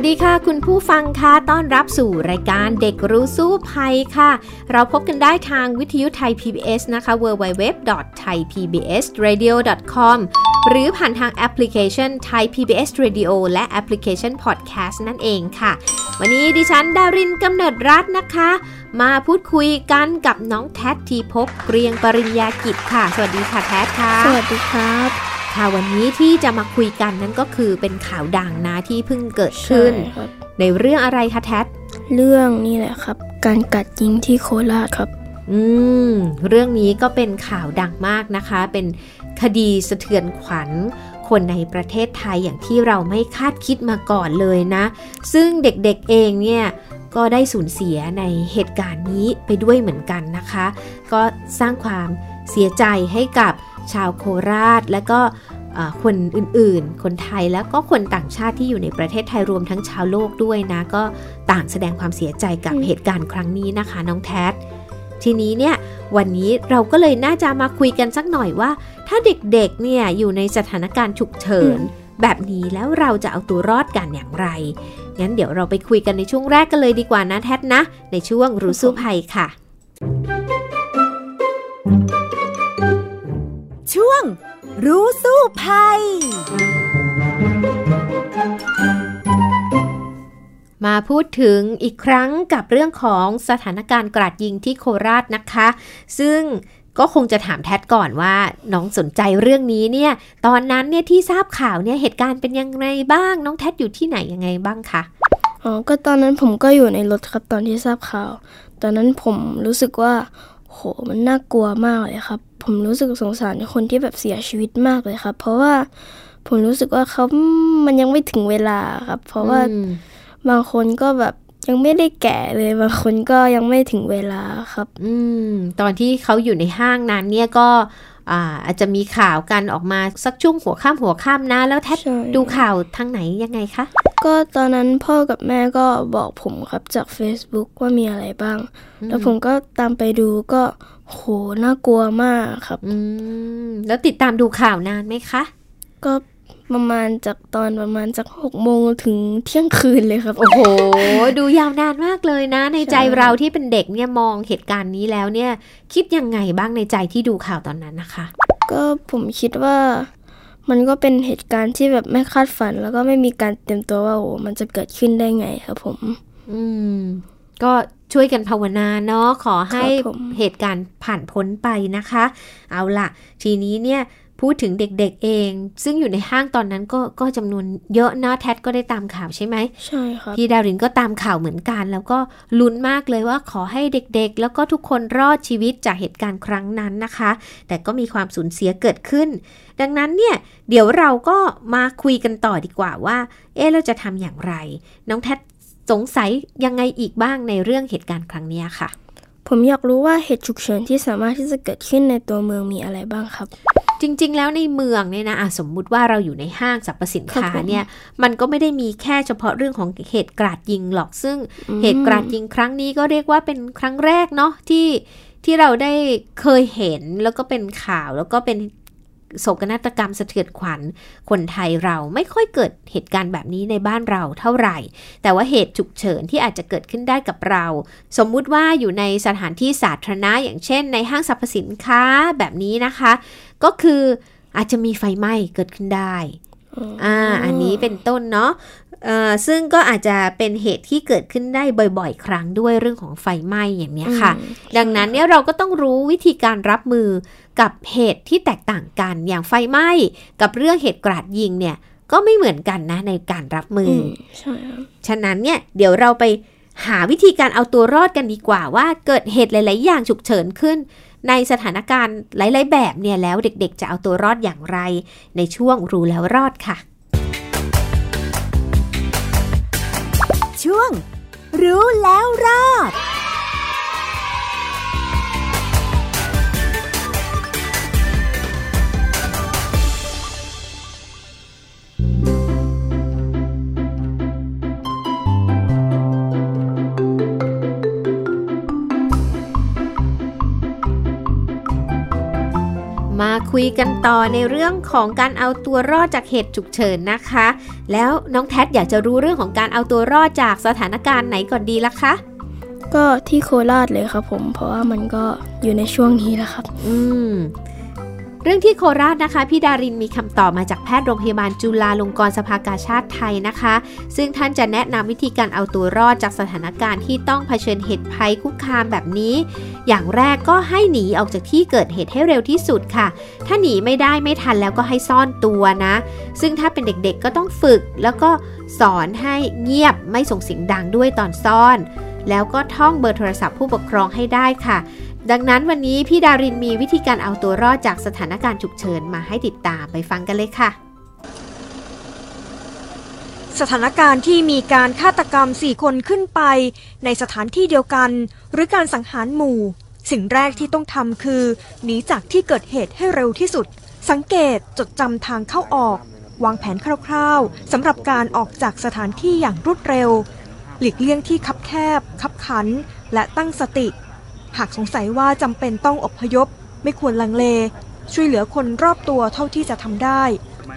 วัสดีค่ะ คุณผู้ฟังค่ะต้อนรับสู่รายการเด็กรู้สู้ภัยค่ะ เราพบกันได้ทางวิทยุไทย PBS นะคะ www.thaipbsradio.com หรือผ่านทางแอปพลิเคชัน Thai PBS Radio และแอปพลิเคชัน Podcast นั่นเองค่ะ วันนี้ดิฉันดารินกำเนิดรัตน์นะคะ มาพูดคุยกันกับน้องแท็ทีพบเกรียงปริญญากิจค่ะ สวัสดีค่ะแท็ค่ะ สวัสดีครับ ค่ะวันนี้ที่จะมาคุยกันนั่นก็คือเป็นข่าวดังนะที่เพิ่งเกิดขึ้นใช่ครับในเรื่องอะไรคะแท็เรื่องนี้แหละครับ การกัดยิงที่โคราชครับ อืม เรื่องนี้ก็เป็นข่าวดังมากนะคะ เป็นคดีสะเทือนขวัญคนในประเทศไทยอย่างที่เราไม่คาดคิดมาก่อนเลยนะ ซึ่งเด็กๆเองเนี่ยก็ได้สูญเสียในเหตุการณ์นี้ไปด้วยเหมือนกันนะคะ ก็สร้างความเสียใจให้กับ ชาวโคราช และก็เอ่อคนอื่นๆ คนไทยแล้วก็คนต่างชาติที่อยู่ในประเทศไทยรวมทั้งชาวโลกด้วยนะ ก็ต่างแสดงความเสียใจกับอืมเหตุการณ์ครั้งนี้นะคะน้องแท็ทีนี้เนี่ยวันนี้เราก็เลยน่าจะมาคุยกันสักหน่อยว่า ถ้าเด็กๆเนี่ยอยู่ในสถานการณ์ฉุกเฉิน แบบนี้แล้วเราจะเอาตัวรอดกันอย่างไร งั้นเดี๋ยวเราไปคุยกันในช่วงแรกกันเลยดีกว่านะแท็นะ ในช่วงรู้สู้ภัยค่ะช่วง รู้สู้ภัย มาพูดถึงอีกครั้งกับเรื่องของสถานการณ์กราดยิงที่โคราชนะคะ ซึ่งก็คงจะถามแท็ก่อนว่าน้องสนใจเรื่องนี้เนี่ยตอนนั้นเนี่ยที่ทราบข่าวเนี่ยเหตุการณ์เป็นยังไงบ้าง น้องแท็อยู่ที่ไหนยังไงบ้างคะอ๋อก็ตอนนั้นผมก็อยู่ในรถครับตอนที่ทราบข่าว ตอนนั้นผมรู้สึกว่า โหมันน่ากลัวมากเลยครับ ผมรู้สึกสงสารคนที่แบบเสียชีวิตมากเลยครับ เพราะว่าผมรู้สึกว่าเขามันยังไม่ถึงเวลาครับ เพราะว่าบางคนก็แบบยังไม่ได้แก่เลยบางคนก็ยังไม่ถึงเวลาครับ อืม ตอนที่เขาอยู่ในห้างนั้นเนี่ยก็ อ่าอาจจะมีข่าวกันออกมาสักช่วงหัวข้ามหัวข้ามนะ แล้วแท็ใช่ดูข่าวทางไหนยังไงคะ ก็ตอนนั้นพ่อกับแม่ก็บอกผมครับจาก Facebook ว่ามีอะไรบ้าง แล้วผมก็ตามไปดูก็โหน่ากลัวมากครับ อืม แล้วติดตามดูข่าวนานไหมคะ ก็ ประมาณจากตอนประมาณจากหกโมงถึงเที่ยงคืนเลยครับ โอ้โห ดูยาวนานมากเลยนะ ในใจใช่เราที่เป็นเด็กเนี่ยมองเหตุการณ์นี้แล้วเนี่ย คิดยังไงบ้างในใจที่ดูข่าวตอนนั้นนะคะ ก็ผมคิดว่า มันก็เป็นเหตุการณ์ที่แบบไม่คาดฝัน แล้วก็ไม่มีการเตรียมตัวว่าโอ้มันจะเกิดขึ้นได้ไงครับผม อืม ก็ช่วยกันภาวนาเนาะขอให้ครับผมเหตุการณ์ผ่านพ้นไปนะคะ เอาล่ะ ทีนี้เนี่ย พูดถึงเด็กๆเอง ซึ่งอยู่ในห้างตอนนั้นก็ก็จำนวนเยอะนะแท็ก็ได้ตามข่าวใช่ไหมใช่ครับพี่ดารินก็ตามข่าวเหมือนกัน แล้วก็ลุ้นมากเลยว่าขอให้เด็กๆ แล้วก็ทุกคนรอดชีวิตจากเหตุการณ์ครั้งนั้นนะคะ แต่ก็มีความสูญเสียเกิดขึ้น ดังนั้นเนี่ยเดี๋ยวเราก็มาคุยกันต่อดีกว่าว่า เอ๊ะเราจะทำอย่างไร น้องแทดสงสัยยังไงอีกบ้างในเรื่องเหตุการณ์ครั้งเนี้ยค่ะ ผมอยากรู้ว่าเหตุฉุกเฉินที่สามารถที่จะเกิดขึ้นในตัวเมืองมีอะไรบ้างครับ จริง ๆ แล้วในเมืองเนี่ยนะอะสมมุติว่าเราอยู่ในห้างสรรพสินค้าครับผมเนี่ย มันก็ไม่ได้มีแค่เฉพาะเรื่องของเหตุกราดยิงหรอก ซึ่งอืมเหตุกราดยิงครั้งนี้ก็เรียกว่าเป็นครั้งแรกเนาะที่ที่เราได้เคยเห็นแล้วก็เป็นข่าวแล้วก็เป็น โศกนาฏกรรมสะเทือนขวัญ คนไทยเราไม่ค่อยเกิดเหตุการณ์แบบนี้ในบ้านเราเท่าไหร่ แต่ว่าเหตุฉุกเฉินที่อาจจะเกิดขึ้นได้กับเรา สมมุติว่าอยู่ในสถานที่สาธารณะอย่างเช่น ในห้างสรรพสินค้าแบบนี้นะคะ ก็คืออาจจะมีไฟไหม้เกิดขึ้นได้อ่าอันนี้เป็นต้นเนาะเอ่อ ซึ่งก็อาจจะเป็นเหตุที่เกิดขึ้นได้บ่อยๆ ครั้งด้วยเรื่องของไฟไหม้อย่างเนี้ยค่ะอืมดังนั้นเนี่ยเราก็ต้องรู้วิธีการรับมือกับเหตุที่แตกต่างกันอย่างไฟไหม้กับเรื่องเหตุกราดยิงเนี่ยก็ไม่เหมือนกันนะในการรับมืออือมใช่ครับฉะนั้นเนี่ยเดี๋ยวเราไปหาวิธีการเอาตัวรอดกันดีกว่าว่าเกิดเหตุหลาย ๆ อย่างฉุกเฉินขึ้น ในสถานการณ์หลาย ๆ แบบเนี่ยแล้วเด็ก ๆ จะเอาตัวรอดอย่างไร ในช่วงรู้แล้วรอดค่ะ ช่วง รู้แล้วรอด คุยกันต่อในเรื่องของการเอาตัวรอดจากเหตุฉุกเฉินนะคะ แล้วน้องแท็อยากจะรู้เรื่องของการเอาตัวรอดจากสถานการณ์ไหนก่อนดีล่ะคะก็ที่โคราชเลยครับผม เพราะว่ามันก็อยู่ในช่วงนี้แล้วครับ อืม เรื่องที่โคราชนะคะ พี่ดารินมีคำตอบมาจากแพทย์โรงพยาบาลจุฬาลงกรณ์สภากาชาติไทยนะคะ ซึ่งท่านจะแนะนำวิธีการเอาตัวรอดจากสถานการณ์ที่ต้องเผชิญเหตุภัยคุกคามแบบนี้ อย่างแรกก็ให้หนีออกจากที่เกิดเหตุให้เร็วที่สุดค่ะ ถ้าหนีไม่ได้ไม่ทันแล้วก็ให้ซ่อนตัวนะ ซึ่งถ้าเป็นเด็กๆก็ต้องฝึก แล้วก็สอนให้เงียบไม่ส่งเสียงดังด้วยตอนซ่อน แล้วก็ท่องเบอร์โทรศัพท์ผู้ปกครองให้ได้ค่ะ ดังนั้นวันนี้พี่ดารินมีวิธีการเอาตัวรอดจากสถานการณ์ฉุกเฉินมาให้ติดตามไปฟังกันเลยค่ะ สถานการณ์ที่มีการฆาตกรรม 4 คนขึ้นไป ในสถานที่เดียวกัน หรือการสังหารหมู่ สิ่งแรกที่ต้องทำคือหนีจากที่เกิดเหตุให้เร็วที่สุด สังเกตจดจำทางเข้าออกวางแผนคร่าวๆสำหรับการออกจากสถานที่อย่างรวดเร็ว หลีกเลี่ยงที่คับแคบ คับขัน และตั้งสติ หากสงสัยว่าจำเป็นต้องอพยพ ไม่ควรลังเล ช่วยเหลือคนรอบตัวเท่าที่จะทำได้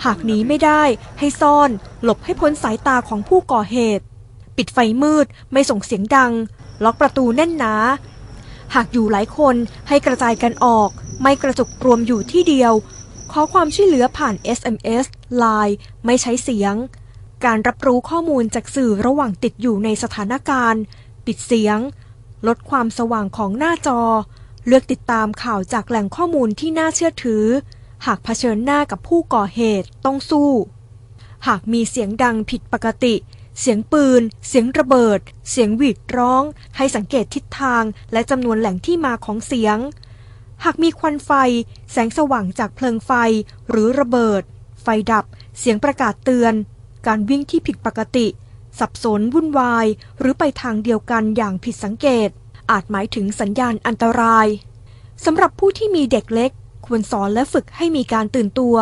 หากหนีไม่ได้ ให้ซ่อน หลบให้พ้นสายตาของผู้ก่อเหตุ ปิดไฟมืด ไม่ส่งเสียงดัง ล็อกประตูแน่นหนา หากอยู่หลายคนให้กระจายกันออก ไม่กระจุกรวมอยู่ที่เดียว ขอความช่วยเหลือผ่าน SMS Line ไม่ใช้เสียง การรับรู้ข้อมูลจากสื่อระหว่างติดอยู่ในสถานการณ์ ปิดเสียง ลดความสว่างของหน้าจอ เลือกติดตามข่าวจากแหล่งข้อมูลที่น่าเชื่อถือ หากเผชิญหน้ากับผู้ก่อเหตุต้องสู้ หากมีเสียงดังผิดปกติ เสียงปืน เสียงระเบิด เสียงหวีดร้อง ให้สังเกตทิศทางและจำนวนแหล่งที่มาของเสียง หากมีควันไฟ แสงสว่างจากเพลิงไฟ หรือระเบิด ไฟดับ เสียงประกาศเตือน การวิ่งที่ผิดปกติ สับสนวุ่นวาย หรือไปทางเดียวกันอย่างผิดสังเกต อาจหมายถึงสัญญาณอันตรายสำหรับผู้ที่มีเด็กเล็ก ควรสอนและฝึกให้มีการตื่นตัว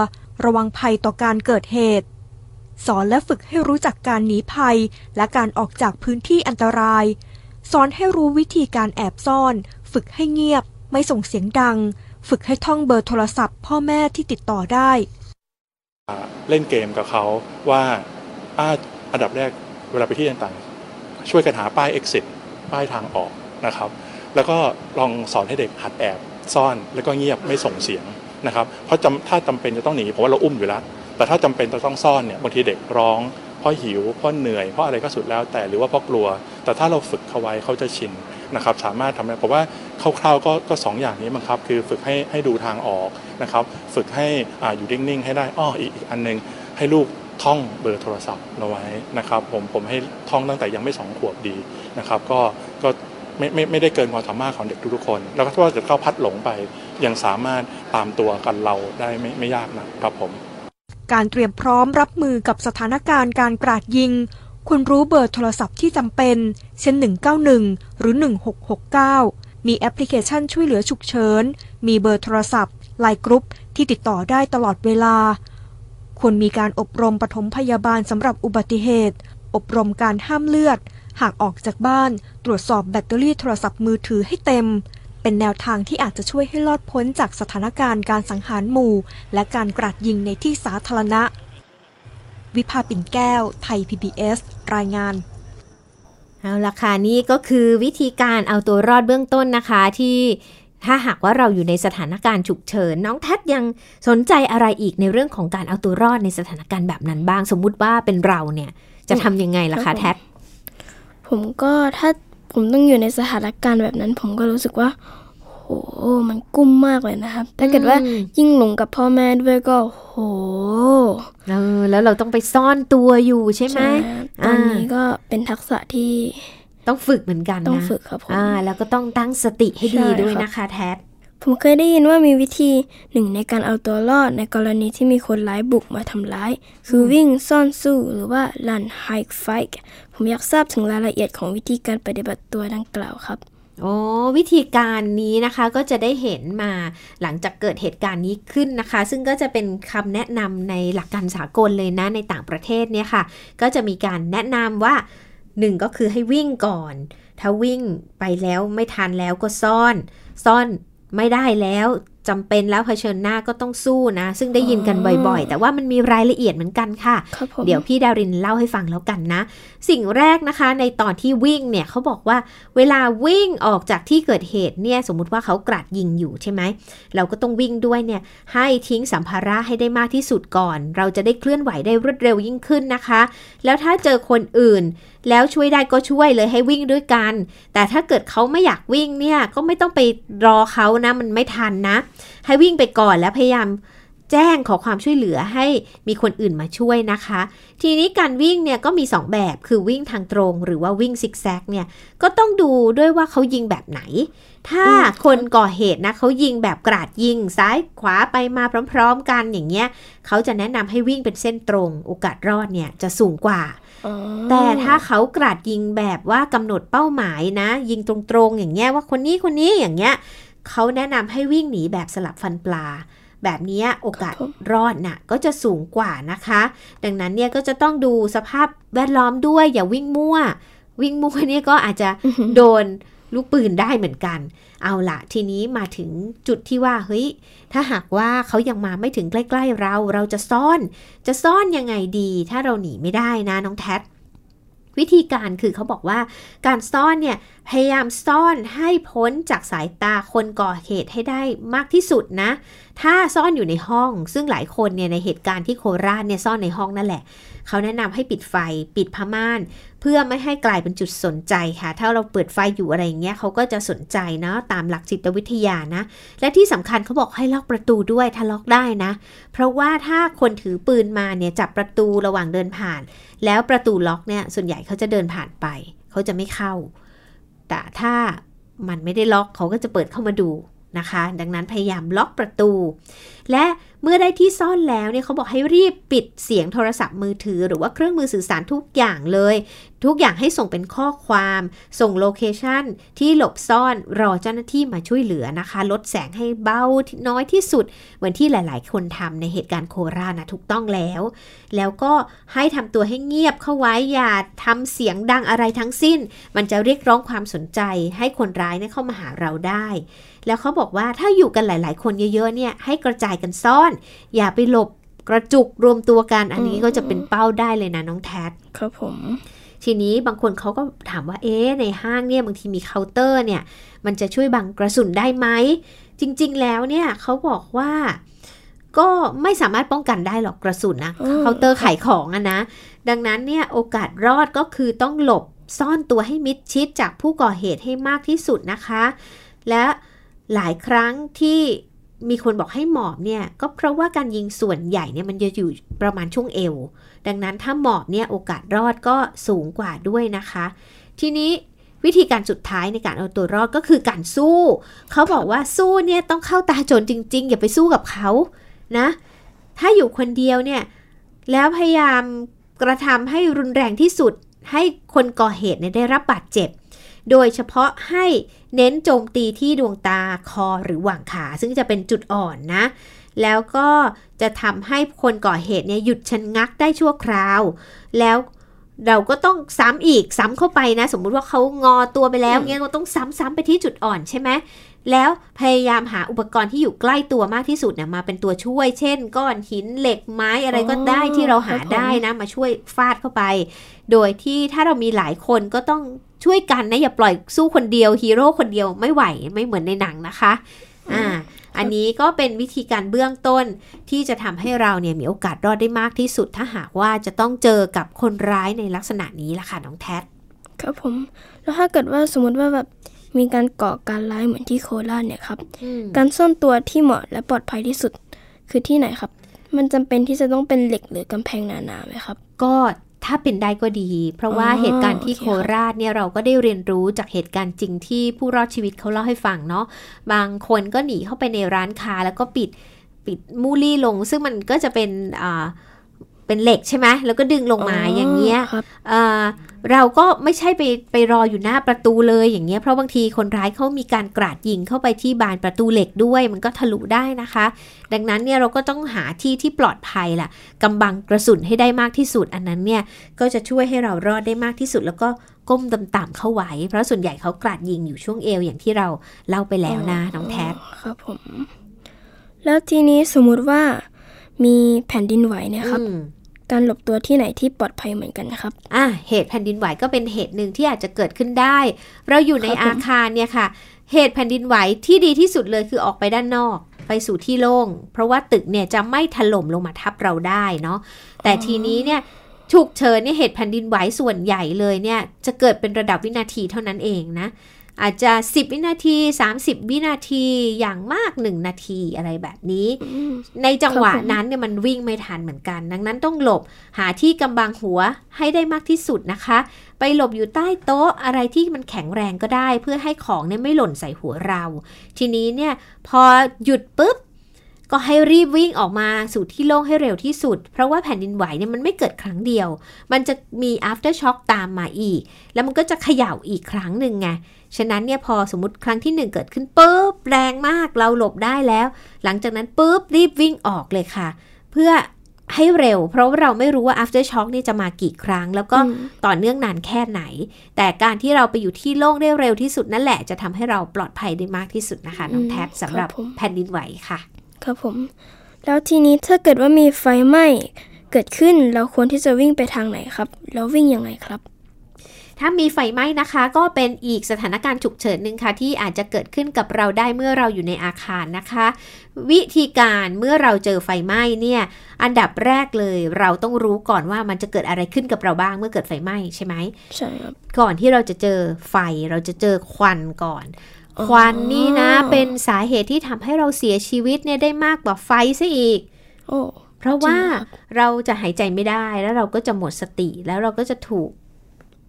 ระวังภัยต่อการเกิดเหตุ สอนและฝึกให้รู้จักการหนีภัย และการออกจากพื้นที่อันตราย สอนให้รู้วิธีการแอบซ่อน ฝึกให้เงียบ ไม่ส่งเสียงดัง ฝึกให้ท่องเบอร์โทรศัพท์ พ่อแม่ที่ติดต่อได้ เล่นเกมกับเขาว่าอาอันดับแรกเวลาไปที่ต่างๆ ช่วยกันหาป้าย exit ป้ายทางออกนะครับ แล้วก็ลองสอนให้เด็กหัดแอบซ่อนแล้วก็เงียบไม่ส่งเสียงนะครับ เพราะจำถ้าจำเป็นจะต้องหนีเพราะว่าเราอุ้มอยู่แล้วแต่ถ้าจำเป็นจะต้องซ่อนเนี่ยบางทีเด็กร้องเพราะหิวเพราะเหนื่อยเพราะอะไรก็สุดแล้วแต่หรือว่าเพราะกลัว แต่ถ้าเราฝึกเขาไว้เขาจะชิน นะครับสามารถทำได้ผมว่าคร่าวๆก็ก็สองอย่างนี้มั้งครับคือฝึกให้ให้ดูทางออกนะครับฝึกให้อ่าอยู่นิ่งๆให้ได้อ้ออีกอีกอันนึงให้ลูกท่องเบอร์โทรศัพท์เอาไว้นะครับผมผมให้ท่องตั้งแต่ยังไม่สองขวบดีนะครับก็ก็ไม่ไม่ไม่ได้เกินความสามารถของเด็กทุกๆคน แล้วก็ถ้าเกิดเขาพัดหลงไปยังสามารถตามตัวกันเราได้ไม่ไม่ยากนะครับผม การเตรียมพร้อมรับมือกับสถานการณ์การกราดยิง คุณรู้เบอร์โทรศัพท์ที่จำเป็น เช่น 191 หรือ 1669 มีแอปพลิเคชันช่วยเหลือฉุกเฉิน มีเบอร์โทรศัพท์ LINE group ที่ติดต่อได้ตลอดเวลา ควรมีการอบรมปฐมพยาบาลสำหรับอุบัติเหตุ อบรมการห้ามเลือด หากออกจากบ้านตรวจสอบแบตเตอรี่โทรศัพท์มือถือให้เต็ม เป็นแนวทางที่อาจจะช่วยให้รอดพ้นจากสถานการณ์การสังหารหมู่ และการกราดยิงในที่สาธารณะ วิภาปิ่นแก้ว ไทย PBS รายงาน เอาละค่ะนี่ก็คือวิธีการเอาตัวรอดเบื้องต้นนะคะที่ถ้าหากว่าเราอยู่ในสถานการณ์ฉุกเฉิน น้องแท็ดยังสนใจอะไรอีกในเรื่องของการเอาตัวรอดในสถานการณ์แบบนั้นบ้าง สมมุติว่าเป็นเราเนี่ยจะทำยังไงล่ะครัคะบผมแท็ดผมก็ถ้าผมต้องอยู่ในสถานการณ์แบบนั้น ผมก็รู้สึกว่า โหมันกุ้มมากเลยนะครับ ถ้าเกิดว่ายิ่งหลงกับพ่อแม่ด้วยก็โหเออแล้วเราต้องไปซ่อนตัวอยู่ใช่ไหมใช่ครับตอนนี้ก็เป็นทักษะที่ต้องฝึกเหมือนกันนะต้องฝึกครับผมอ่า แล้วก็ต้องตั้งสติให้ดีใช่ด้วยครับนะคะแท็ดผมเคยได้ยินว่ามีวิธีหนึ่งในการเอาตัวรอดในกรณีที่มีคนร้ายบุกมาทำร้าย คือวิ่งซ่อนสู้หรือว่า run hide fight ผมอยากทราบถึงรายละเอียดของวิธีการปฏิบัติตัวดังกล่าวครับ โอ้วิธีการนี้นะคะก็จะได้เห็นมาหลังจากเกิดเหตุการณ์นี้ขึ้นนะคะ ซึ่งก็จะเป็นคำแนะนำในหลักการสากลเลยนะในต่างประเทศเนี่ยค่ะ ก็จะมีการแนะนำว่าหนึ่งก็คือให้วิ่งก่อน ถ้าวิ่งไปแล้วไม่ทันแล้วก็ซ่อน ซ่อนไม่ได้แล้วจำเป็นแล้วเผชิญหน้าก็ต้องสู้นะ ซึ่งได้ยินกันบ่อยๆ แต่ว่ามันมีรายละเอียดเหมือนกันค่ะครับผมเดี๋ยวพี่ดารินเล่าให้ฟังแล้วกันนะ สิ่งแรกนะคะ ในตอนที่วิ่งเนี่ยเขาบอกว่า เวลาวิ่งออกจากที่เกิดเหตุเนี่ย สมมุติว่าเขากราดยิงอยู่ใช่ไหม เราก็ต้องวิ่งด้วยเนี่ย ให้ทิ้งสัมภาระให้ได้มากที่สุดก่อน เราจะได้เคลื่อนไหวได้รวดเร็วยิ่งขึ้นนะคะ แล้วถ้าเจอคนอื่น แล้วช่วยได้ก็ช่วยเลยให้วิ่งด้วยกัน แต่ถ้าเกิดเขาไม่อยากวิ่งเนี่ยก็ไม่ต้องไปรอเขานะ มันไม่ทันนะให้วิ่งไปก่อนแล้วพยายามแจ้งขอความช่วยเหลือให้มีคนอื่นมาช่วยนะคะ ทีนี้การวิ่งเนี่ยก็มี 2 แบบคือวิ่งทางตรงหรือว่าวิ่งซิกแซกเนี่ยก็ต้องดูด้วยว่าเขายิงแบบไหน ถ้าคนก่อเหตุนะเขายิงแบบกราดยิงซ้ายขวาไปมาพร้อม ๆ กันอย่างเงี้ยเขาจะแนะนำให้วิ่งเป็นเส้นตรงโอกาสรอดเนี่ยจะสูงกว่าอ๋อแต่ถ้าเขากราดยิงแบบว่ากำหนดเป้าหมายนะ ยิงตรงๆอย่างเงี้ยว่าคนนี้คนนี้อย่างเงี้ย เขาแนะนำให้วิ่งหนีแบบสลับฟันปลา แบบเนี้ยโอกาสรอดน่ะก็จะสูงกว่านะคะ ดังนั้นเนี่ยก็จะต้องดูสภาพแวดล้อมด้วย อย่าวิ่งมั่ว วิ่งมั่วเนี่ยก็อาจจะโดนลูกปืนได้เหมือนกัน เอาละทีนี้มาถึงจุดที่ว่า เฮ้ย ถ้าหากว่าเขายังมาไม่ถึงใกล้ ๆ เรา เราจะซ่อน จะซ่อนยังไงดี ถ้าเราหนีไม่ได้นะน้องแท็ วิธีการคือเขาบอกว่าการซ่อนเนี่ยพยายามซ่อนให้พ้นจากสายตาคนก่อเหตุให้ได้มากที่สุดนะ ถ้าซ่อนอยู่ในห้อง ซึ่งหลายคนเนี่ยในเหตุการณ์ที่โคราชเนี่ยซ่อนในห้องนั่นแหละ เขาแนะนำให้ปิดไฟ ปิดผ้าม่าน เพื่อไม่ให้กลายเป็นจุดสนใจค่ะ ถ้าเราเปิดไฟอยู่อะไรอย่างเงี้ยเขาก็จะสนใจเนาะตามหลักจิตวิทยานะ และที่สำคัญเขาบอกให้ล็อกประตูด้วยถ้าล็อกได้นะ เพราะว่าถ้าคนถือปืนมาเนี่ยจับประตูระหว่างเดินผ่าน แล้วประตูล็อกเนี่ยส่วนใหญ่เขาจะเดินผ่านไป เขาจะไม่เข้า แต่ถ้ามันไม่ได้ล็อกเขาก็จะเปิดเข้ามาดู นะคะ ดังนั้นพยายามล็อกประตู และเมื่อได้ที่ซ่อนแล้วเนี่ยเขาบอกให้รีบปิดเสียงโทรศัพท์มือถือ หรือว่าเครื่องมือสื่อสารทุกอย่างเลย ทุกอย่างให้ส่งเป็นข้อความ ส่ง location ที่หลบซ่อนรอเจ้าหน้าที่มาช่วยเหลือนะคะ ลดแสงให้เบาน้อยที่สุด เหมือนที่หลาย ๆ คนทำในเหตุการณ์โคราชนะถูกต้องแล้ว แล้วก็ให้ทำตัวให้เงียบเข้าไว้อย่าทำเสียงดังอะไรทั้งสิ้น มันจะเรียกร้องความสนใจให้คนร้ายเนี่ยเข้ามาหาเราได้ แล้วเขาบอกว่าถ้าอยู่กันหลาย ๆ คนเยอะ ๆ เนี่ยให้กระจายกันซ่อน อย่าไปหลบกระจุกรวมตัวกัน อันนี้ก็จะเป็นเป้าได้เลยนะน้องแทดครับผม ทีนี้บางคนเขาก็ถามว่าเอ๊ะในห้างเนี่ยบางทีมีเคาน์เตอร์เนี่ย มันจะช่วยบังกระสุนได้ไหม จริง ๆ แล้วเนี่ยเขาบอกว่าก็ไม่สามารถป้องกันได้หรอกกระสุนนะอืมเคาน์เตอร์ขายของอะนะ ดังนั้นเนี่ยโอกาสรอดก็คือต้องหลบซ่อนตัวให้มิดชิดจากผู้ก่อเหตุให้มากที่สุดนะคะ และ หลายครั้งที่มีคนบอกให้หมอบเนี่ยก็เพราะว่าการยิงส่วนใหญ่เนี่ยมันจะอยู่ประมาณช่วงเอว ดังนั้นถ้าหมอบเนี่ยโอกาสรอดก็สูงกว่าด้วยนะคะ ทีนี้วิธีการสุดท้ายในการเอาตัวรอดก็คือการสู้ เขาบอกว่าสู้เนี่ยต้องเข้าตาโจรจริง ๆ อย่าไปสู้กับเขานะ ถ้าอยู่คนเดียวเนี่ยแล้วพยายามกระทำให้รุนแรงที่สุดให้คนก่อเหตุเนี่ยได้รับบาดเจ็บ โดยเฉพาะให้เน้นโจมตีที่ดวงตาคอหรือหว่างขา ซึ่งจะเป็นจุดอ่อนนะ แล้วก็จะทำให้คนก่อเหตุเนี่ยหยุดชะนงักได้ชั่วคราว แล้วเราก็ต้องซ้ำอีกซ้ำเข้าไปนะ สมมุติว่าเขางอตัวไปแล้วอืมเงี้ยก็ต้องซ้ำซ้ำไปที่จุดอ่อนใช่ไหมแล้วพยายามหาอุปกรณ์ที่อยู่ใกล้ตัวมากที่สุดเนี่ยมาเป็นตัวช่วย เช่น ก้อนหินเหล็กไม้อะไรก็ได้ที่เราหาได้นะ มาช่วยฟาดเข้าไป โดยที่ถ้าเรามีหลายคนก็ต้อง ช่วยกันนะอย่าปล่อยสู้คนเดียวฮีโร่คนเดียวไม่ไหวไม่เหมือนในหนังนะคะอ่าอันนี้ก็เป็นวิธีการเบื้องต้นที่จะทำให้เราเนี่ยมีโอกาสรอดได้มากที่สุด ถ้าหากว่าจะต้องเจอกับคนร้ายในลักษณะนี้ล่ะค่ะน้องแท็ครับผม แล้วถ้าเกิดว่าสมมติว่าแบบมีการก่อการร้ายเหมือนที่โคราชเนี่ยครับการซ่อนตัวที่เหมาะและปลอดภัยที่สุดคือที่ไหนครับ มันจำเป็นที่จะต้องเป็นเหล็กหรือกำแพงหนาๆไหมครับ ก็ ถ้าเป็นได้ก็ดี เพราะว่าอ๋อเหตุการณ์ที่โอเคโคราชเนี่ยเราก็ได้เรียนรู้จากเหตุการณ์จริงที่ผู้รอดชีวิตเขาเล่าให้ฟังเนาะบางคนก็หนีเข้าไปในร้านค้าแล้วก็ปิดปิดมูลี่ลง ซึ่งมันก็จะเป็นอ่า เป็นเหล็กใช่ไหมแล้วก็ดึงลงมาอย่างเงี้ยครับเอ่อเราก็ไม่ใช่ไปไปรออยู่หน้าประตูเลยอย่างเงี้ยเพราะบางทีคนร้ายเขามีการกราดยิงเข้าไปที่บานประตูเหล็กด้วย มันก็ทะลุได้นะคะ ดังนั้นเนี่ยเราก็ต้องหาที่ที่ปลอดภัยล่ะกำบังกระสุนให้ได้มากที่สุด อันนั้นเนี่ยก็จะช่วยให้เรารอดได้มากที่สุด แล้วก็ก้มต่ำๆเข้าไว้ เพราะส่วนใหญ่เขากราดยิงอยู่ช่วงเอวอย่างที่เราเล่าไปแล้วนะน้องแท็บครับผม แล้วทีนี้สมมุติว่ามีแผ่นดินไหวเนี่ยครับอืม การหลบตัวที่ไหนที่ปลอดภัยเหมือนกันครับ อะเหตุแผ่นดินไหวก็เป็นเหตุหนึ่งที่อาจจะเกิดขึ้นได้ เราอยู่ในครับผมอาคารเนี่ยค่ะ เหตุแผ่นดินไหวที่ดีที่สุดเลยคือออกไปด้านนอก ไปสู่ที่โล่ง เพราะว่าตึกเนี่ยจะไม่ถล่มลงมาทับเราได้เนาะ แต่ทีนี้เนี่ยฉุกเฉินเนี่ยเหตุแผ่นดินไหวส่วนใหญ่เลยเนี่ยจะเกิดเป็นระดับวินาทีเท่านั้นเองนะ อาจจะ 10 วินาที 30 วินาทีอย่างมาก 1 นาทีอะไรแบบนี้ ในจังหวะครับผมนั้นเนี่ยมันวิ่งไม่ทันเหมือนกัน ดังนั้นต้องหลบหาที่กำบังหัวให้ได้มากที่สุดนะคะ ไปหลบอยู่ใต้โต๊ะอะไรที่มันแข็งแรงก็ได้ เพื่อให้ของเนี่ยไม่หล่นใส่หัวเรา ทีนี้เนี่ยพอหยุดปุ๊บก็ให้รีบวิ่งออกมาสู่ที่โล่งให้เร็วที่สุด เพราะว่าแผ่นดินไหวเนี่ยมันไม่เกิดครั้งเดียว มันจะมี after shock ตามมาอีก แล้วมันก็จะเขย่าอีกครั้งหนึ่งไง ฉะนั้นเนี่ยพอสมมติครั้งที่หนึ่งเกิดขึ้นปุ๊บแรงมากเราหลบได้แล้ว หลังจากนั้นปุ๊บรีบวิ่งออกเลยค่ะ เพื่อให้เร็ว เพราะว่าเราไม่รู้ว่า after shock นี่จะมากี่ครั้ง แล้วก็อืมต่อเนื่องนานแค่ไหน แต่การที่เราไปอยู่ที่โล่งได้เร็วที่สุดนั่นแหละ จะทำให้เราปลอดภัยได้มากที่สุดนะคะน้องแท็บสำหรับครับผมแผ่นดินไหวค่ะ ครับผม แล้วทีนี้ถ้าเกิดว่ามีไฟไหม้เกิดขึ้นเราควรที่จะวิ่งไปทางไหนครับ แล้ววิ่งยังไงครับ ถ้ามีไฟไหม้นะคะ ก็เป็นอีกสถานการณ์ฉุกเฉินหนึ่งค่ะ ที่อาจจะเกิดขึ้นกับเราได้เมื่อเราอยู่ในอาคารนะคะ วิธีการเมื่อเราเจอไฟไหม้เนี่ยอันดับแรกเลยเราต้องรู้ก่อนว่ามันจะเกิดอะไรขึ้นกับเราบ้างเมื่อเกิดไฟไหม้ใช่ไหมใช่ครับก่อนที่เราจะเจอไฟเราจะเจอควันก่อนอ๋อควันนี่นะเป็นสาเหตุที่ทำให้เราเสียชีวิตเนี่ยได้มากกว่าไฟซะอีกโอ้เพราะว่าจริงเหรอครับเราจะหายใจไม่ได้แล้วเราก็จะหมดสติแล้วเราก็จะถูก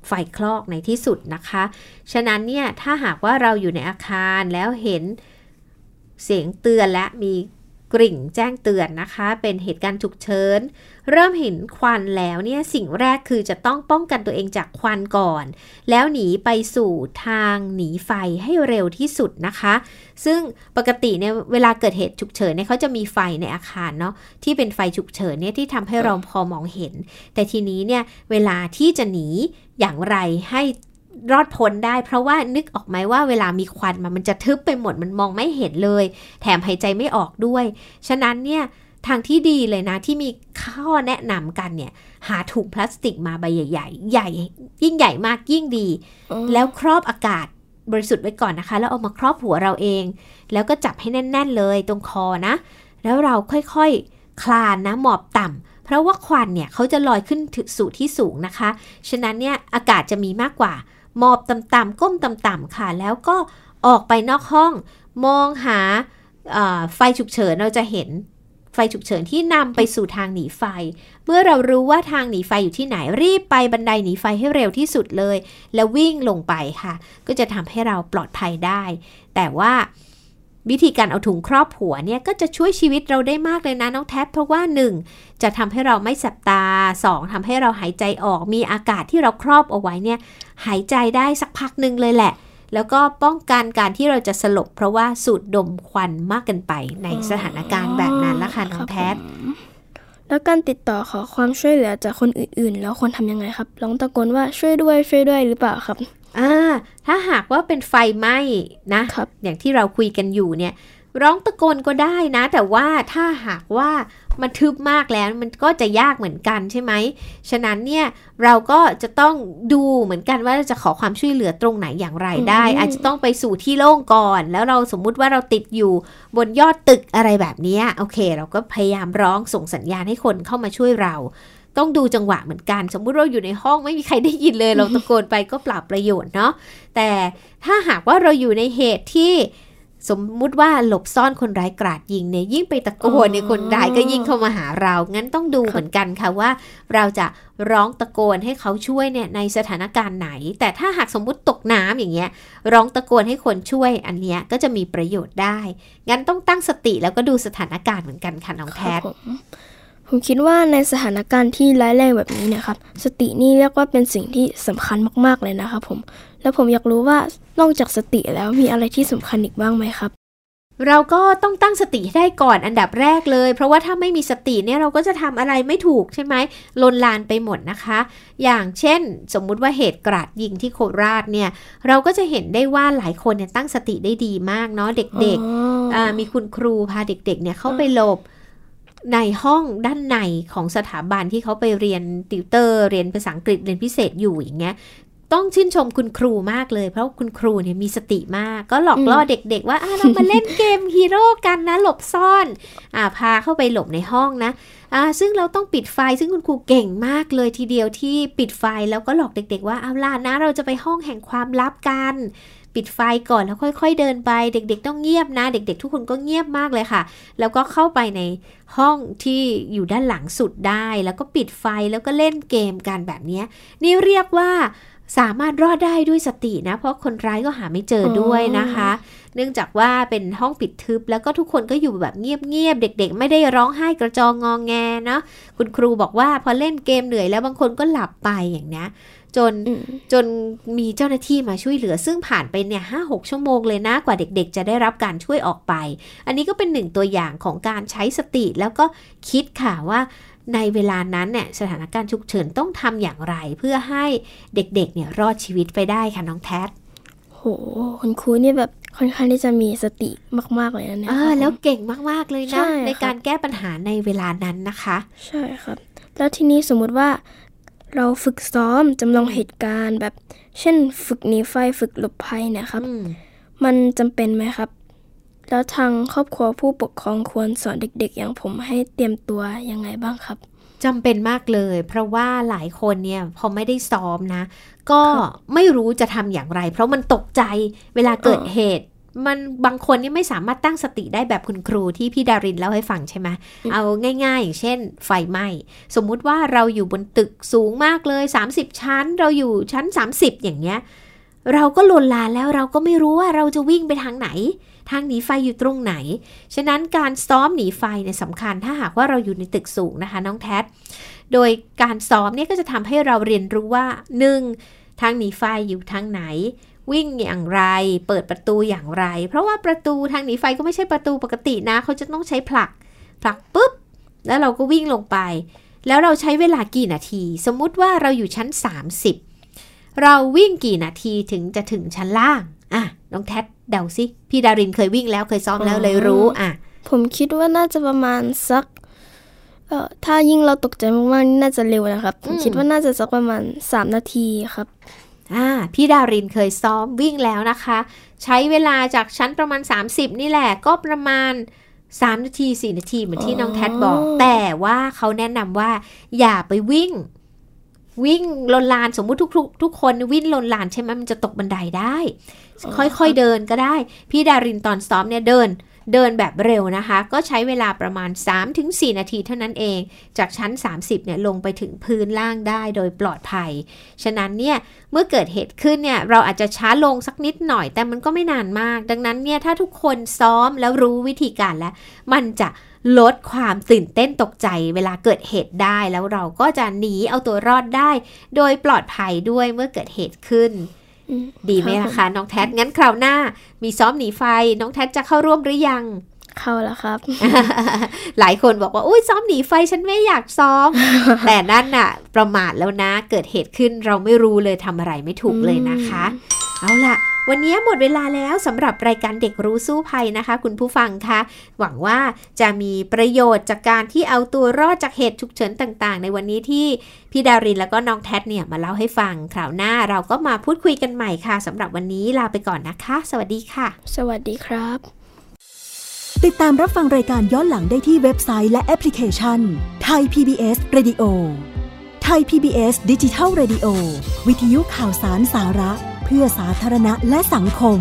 ไฟคลอกในที่สุดนะคะ ฉะนั้นเนี่ยถ้าหากว่าเราอยู่ในอาคารแล้วเห็นเสียงเตือนและมีกริ่งแจ้งเตือนนะคะ เป็นเหตุการณ์ฉุกเฉิน เริ่มเห็นควันแล้วเนี่ยสิ่งแรกคือจะต้องป้องกันตัวเองจากควันก่อน แล้วหนีไปสู่ทางหนีไฟให้เร็วที่สุดนะคะ ซึ่งปกติเนี่ยเวลาเกิดเหตุฉุกเฉินเนี่ยเขาจะมีไฟในอาคารเนาะที่เป็นไฟฉุกเฉินเนี่ยที่ทำให้เราพอมองเห็น แต่ทีนี้เนี่ยเวลาที่จะหนีอย่างไรให้รอดพ้นได้เพราะว่านึกออกไหมว่าเวลามีควันมามันจะทึบไปหมดมันมองไม่เห็นเลย แถมหายใจไม่ออกด้วย ฉะนั้นเนี่ย ทางที่ดีเลยนะที่มีข้อแนะนำกันเนี่ย หาถุงพลาสติกมาใบใหญ่ ๆ ใหญ่ ยิ่งใหญ่มากยิ่งดีอ๋อแล้วครอบอากาศบริสุทธิ์ไว้ก่อนนะคะ แล้วเอามาครอบหัวเราเอง แล้วก็จับให้แน่น ๆ เลยตรงคอนะ แล้วเราค่อยๆคลานนะหมอบต่ำเพราะว่าควันเนี่ยเขาจะลอยขึ้นถึงสู่ที่สูงนะคะ ฉะนั้นเนี่ยอากาศจะมีมากกว่า หมอบต่ำๆก้มต่ำๆค่ะ แล้วก็ออกไปนอกห้อง มองหาเอ่อไฟฉุกเฉินเราจะเห็น ไฟฉุกเฉินที่นำไปสู่ทางหนีไฟ เมื่อเรารู้ว่าทางหนีไฟอยู่ที่ไหนรีบไปบันไดหนีไฟให้เร็วที่สุดเลย แล้ววิ่งลงไปค่ะ ก็จะทำให้เราปลอดภัยได้ แต่ว่าวิธีการเอาถุงครอบหัวเนี่ยก็จะช่วยชีวิตเราได้มากเลยนะน้องแท็บเพราะว่า 1. จะทำให้เราไม่แสบตา 2. ทำให้เราหายใจออกมีอากาศที่เราครอบเอาไว้เนี่ยหายใจได้สักพักหนึ่งเลยแหละ แล้วก็ป้องกันการที่เราจะสลบ เพราะว่าสูดดมควันมากเกินไปในสถานการณ์แบบนั้นละค่ะน้องแท็บแล้วการติดต่อขอความช่วยเหลือจากคนอื่นๆ แล้วควรทำยังไงครับร้องตะโกนว่าช่วยด้วยช่วยด้วยหรือเปล่าครับอ่าถ้าหากว่าเป็นไฟไหม้นะครับอย่างที่เราคุยกันอยู่เนี่ย ร้องตะโกนก็ได้นะ แต่ว่าถ้าหากว่ามันทึบมากแล้วมันก็จะยากเหมือนกันใช่ไหม ฉะนั้นเนี่ยเราก็จะต้องดูเหมือนกันว่าจะขอความช่วยเหลือตรงไหนอย่างไรได้อืมอาจจะต้องไปสู่ที่โล่งก่อน แล้วเราสมมุติว่าเราติดอยู่บนยอดตึกอะไรแบบเนี้ยโอเค เราก็พยายามร้องส่งสัญญาณให้คนเข้ามาช่วยเราต้องดูจังหวะเหมือนกัน สมมุติเราอยู่ในห้องไม่มีใครได้ยินเลย เราตะโกนไปก็เปล่าประโยชน์เนาะแต่ถ้าหากว่าเราอยู่ในเหตุที่ สมมุติว่าหลบซ่อนคนร้ายกราดยิงเนี่ยยิ่งไปตะโกนเนี่ยคนร้ายก็ยิ่งเข้ามาหาเรา งั้นต้องดูเหมือนกันค่ะว่า เราจะร้องตะโกนให้เขาช่วยเนี่ยในสถานการณ์ไหน แต่ถ้าหากสมมุติตกน้ำอย่างเงี้ย ร้องตะโกนให้คนช่วยอันเนี้ยก็จะมีประโยชน์ได้ งั้นต้องตั้งสติแล้วก็ดูสถานการณ์เหมือนกันค่ะน้องแพครับท ผมผมคิดว่าในสถานการณ์ที่ร้ายแรงแบบนี้เนะครับ สตินี่เรียกว่าเป็นสิ่งที่สำคัญมากๆเลยนะครับผม แล้วผมอยากรู้ว่านอกจากสติแล้วมีอะไรที่สำคัญอีกบ้างไหมครับ เราก็ต้องตั้งสติให้ได้ก่อนอันดับแรกเลย เพราะว่าถ้าไม่มีสติเนี่ยเราก็จะทำอะไรไม่ถูกใช่ไหมลนลานไปหมดนะคะ อย่างเช่น สมมุติว่าเหตุกราดยิงที่โคราชเนี่ย เราก็จะเห็นได้ว่าหลายคนเนี่ยตั้งสติได้ดีมากเนาะเด็กๆอ่ามีคุณครูพาเด็กๆเนี่ยเข้าไปหลบ ในห้องด้านในของสถาบันที่เขาไปเรียนติวเตอร์ เรียนภาษาอังกฤษเรียนพิเศษอยู่อย่างเงี้ยต้องชื่นชมคุณครูมากเลย เพราะคุณครูเนี่ยมีสติมาก ก็หลอกล่อเด็ก ๆ ว่าเรามาเล่นเกมฮีโร่กันนะ หลบซ่อนอ่าพาเข้าไปหลบในห้องนะอ่าซึ่งเราต้องปิดไฟซึ่งคุณครูเก่งมากเลยทีเดียวที่ปิดไฟแล้วก็หลอกเด็ก ๆ ว่าเอาล่ะนะ เราจะไปห้องแห่งความลับกัน ปิดไฟก่อนแล้วค่อย ๆ เดินไปเด็ก ๆ ต้องเงียบนะ เด็ก ๆ ทุกคนก็เงียบมากเลยค่ะ แล้วก็เข้าไปในห้องที่อยู่ด้านหลังสุดได้ แล้วก็ปิดไฟแล้วก็เล่นเกมกันแบบนี้นี่เรียกว่า สามารถรอดได้ด้วยสตินะ เพราะคนร้ายก็หาไม่เจอด้วยนะคะ เนื่องจากว่าเป็นห้องปิดทึบ แล้วก็ทุกคนก็อยู่แบบเงียบๆเด็ก ๆ ไม่ได้ร้องไห้กระจองงองแงเนาะคุณครูบอกว่าพอเล่นเกมเหนื่อยแล้วบางคนก็หลับไปอย่างเนี้ยจนอืมจนมีเจ้าหน้าที่มาช่วยเหลือ ซึ่งผ่านไปเนี่ยห้าหกชั่วโมงเลยนะกว่าเด็กๆ จะได้รับการช่วยออกไป อันนี้ก็เป็นหนึ่งตัวอย่างของการใช้สติแล้วก็คิดค่ะว่า ในเวลานั้นเนี่ยสถานการณ์ฉุกเฉินต้องทำอย่างไร เพื่อให้เด็กๆเนี่ยรอดชีวิตไปได้ค่ะน้องแทโหคุณครูนี่แบบค่อนข้างที่จะมีสติมากๆเลยนะเนี่ยอ่าครับผมแล้วเก่งมากๆเลยใช่นะครับในการแก้ปัญหาในเวลานั้นนะคะ ใช่ครับ แล้วทีนี้สมมุติว่าเราฝึกซ้อมจำลองเหตุการณ์แบบ เช่น ฝึกหนีไฟฝึกหลบภัยเนะครับอืมมันจำเป็นไหมครับ แล้วทางครอบครัวผู้ปกครองควรสอนเด็ก ๆ อย่างผมให้เตรียมตัวยังไงบ้างครับจำเป็นมากเลย เพราะว่าหลายคนเนี่ยพอไม่ได้ซ้อมนะ ก็ไม่รู้จะทำอย่างไร เพราะมันตกใจเวลาเกิดอ๋อเหตุมันบางคนนี่ไม่สามารถตั้งสติได้แบบคุณครูที่พี่ดารินเล่าให้ฟังใช่ไหม เอาง่าย ๆ อย่างเช่น ไฟไหม้ สมมุติว่าเราอยู่บนตึกสูงมากเลย 30 ชั้น เราอยู่ชั้น 30 อย่างเงี้ย เราก็ลนลานแล้วเราก็ไม่รู้ว่าเราจะวิ่งไปทางไหน ทางหนีไฟอยู่ตรงไหน ฉะนั้นการซ้อมหนีไฟเนี่ยสำคัญถ้าหากว่าเราอยู่ในตึกสูงนะคะน้องแทดโดยการซ้อมเนี่ยก็จะทำให้เราเรียนรู้ว่า 1. ทางหนีไฟอยู่ทางไหน วิ่งอย่างไร เปิดประตูอย่างไร เพราะว่าประตูทางหนีไฟก็ไม่ใช่ประตูปกตินะ เขาจะต้องใช้ผลัก ผลักปุ๊บ แล้วเราก็วิ่งลงไป แล้วเราใช้เวลากี่นาที สมมุติว่าเราอยู่ชั้น 30 เราวิ่งกี่นาทีถึงจะถึงชั้นล่าง อะ น้องแท็ด เดาสิพี่ดารินเคยวิ่งแล้วเคยซ้อมแล้วเลยรู้อะผมคิดว่าน่าจะประมาณสักเอ่อถ้ายิ่งเราตกใจมากๆนี่น่าจะเร็วนะครับผมอืมคิดว่าน่าจะสักประมาณ 3 นาทีครับอ่าพี่ดารินเคยซ้อมวิ่งแล้วนะคะ ใช้เวลาจากชั้นประมาณ 30 นี่แหละก็ประมาณ 3 นาที 4 นาทีเหมือนที่น้องแท็ดบอกอ๋อแต่ว่าเขาแนะนำว่าอย่าไปวิ่ง วิ่งลนลานสมมุติทุกทุกทุกคนวิ่งลนลานใช่ไหมมันจะตกบันไดได้ ค่อยๆเดินก็ได้ พี่ดารินตอนซ้อมเนี่ยเดินเดินแบบเร็วนะคะ ก็ใช้เวลาประมาณ 3-4 นาทีเท่านั้นเอง จากชั้น 30เนี่ยลงไปถึงพื้นล่างได้โดยปลอดภัย ฉะนั้นเนี่ยเมื่อเกิดเหตุขึ้นเนี่ยเราอาจจะช้าลงสักนิดหน่อย แต่มันก็ไม่นานมาก ดังนั้นเนี่ยถ้าทุกคนซ้อมแล้วรู้วิธีการแล้ว มันจะ ลดความตื่นเต้นตกใจเวลาเกิดเหตุได้ แล้วเราก็จะหนีเอาตัวรอดได้ โดยปลอดภัยด้วยเมื่อเกิดเหตุขึ้นอืมดีไหมครับล่ะคะน้องแท็ดงั้นคราวหน้า มีซ้อมหนีไฟ น้องแท็ดจะเข้าร่วมหรือยังเข้าแล้วครับ หลายคนบอกว่าอุ้ยซ้อมหนีไฟฉันไม่อยากซ้อม แต่นั่นน่ะ ประมาทแล้วนะ เกิดเหตุขึ้นเราไม่รู้เลยทำอะไรไม่ถูกเลยนะคะ เอาล่ะ วันนี้หมดเวลาแล้วสำหรับรายการเด็กรู้สู้ภัยนะคะ คุณผู้ฟังคะ หวังว่าจะมีประโยชน์จากการที่เอาตัวรอดจากเหตุฉุกเฉินต่างๆ ในวันนี้ที่พี่ดารินแล้วก็น้องแท็ดเนี่ยมาเล่าให้ฟัง คราวหน้าเราก็มาพูดคุยกันใหม่ค่ะสำหรับวันนี้ลาไปก่อนนะคะ สวัสดีค่ะ สวัสดีครับ ติดตามรับฟังรายการย้อนหลังได้ที่เว็บไซต์และแอปพลิเคชันไทย PBS Radio ไทย PBS ดิจิทัล Radio วิทยุข่าวสารสาระ พื่อสาธารณะและสังคม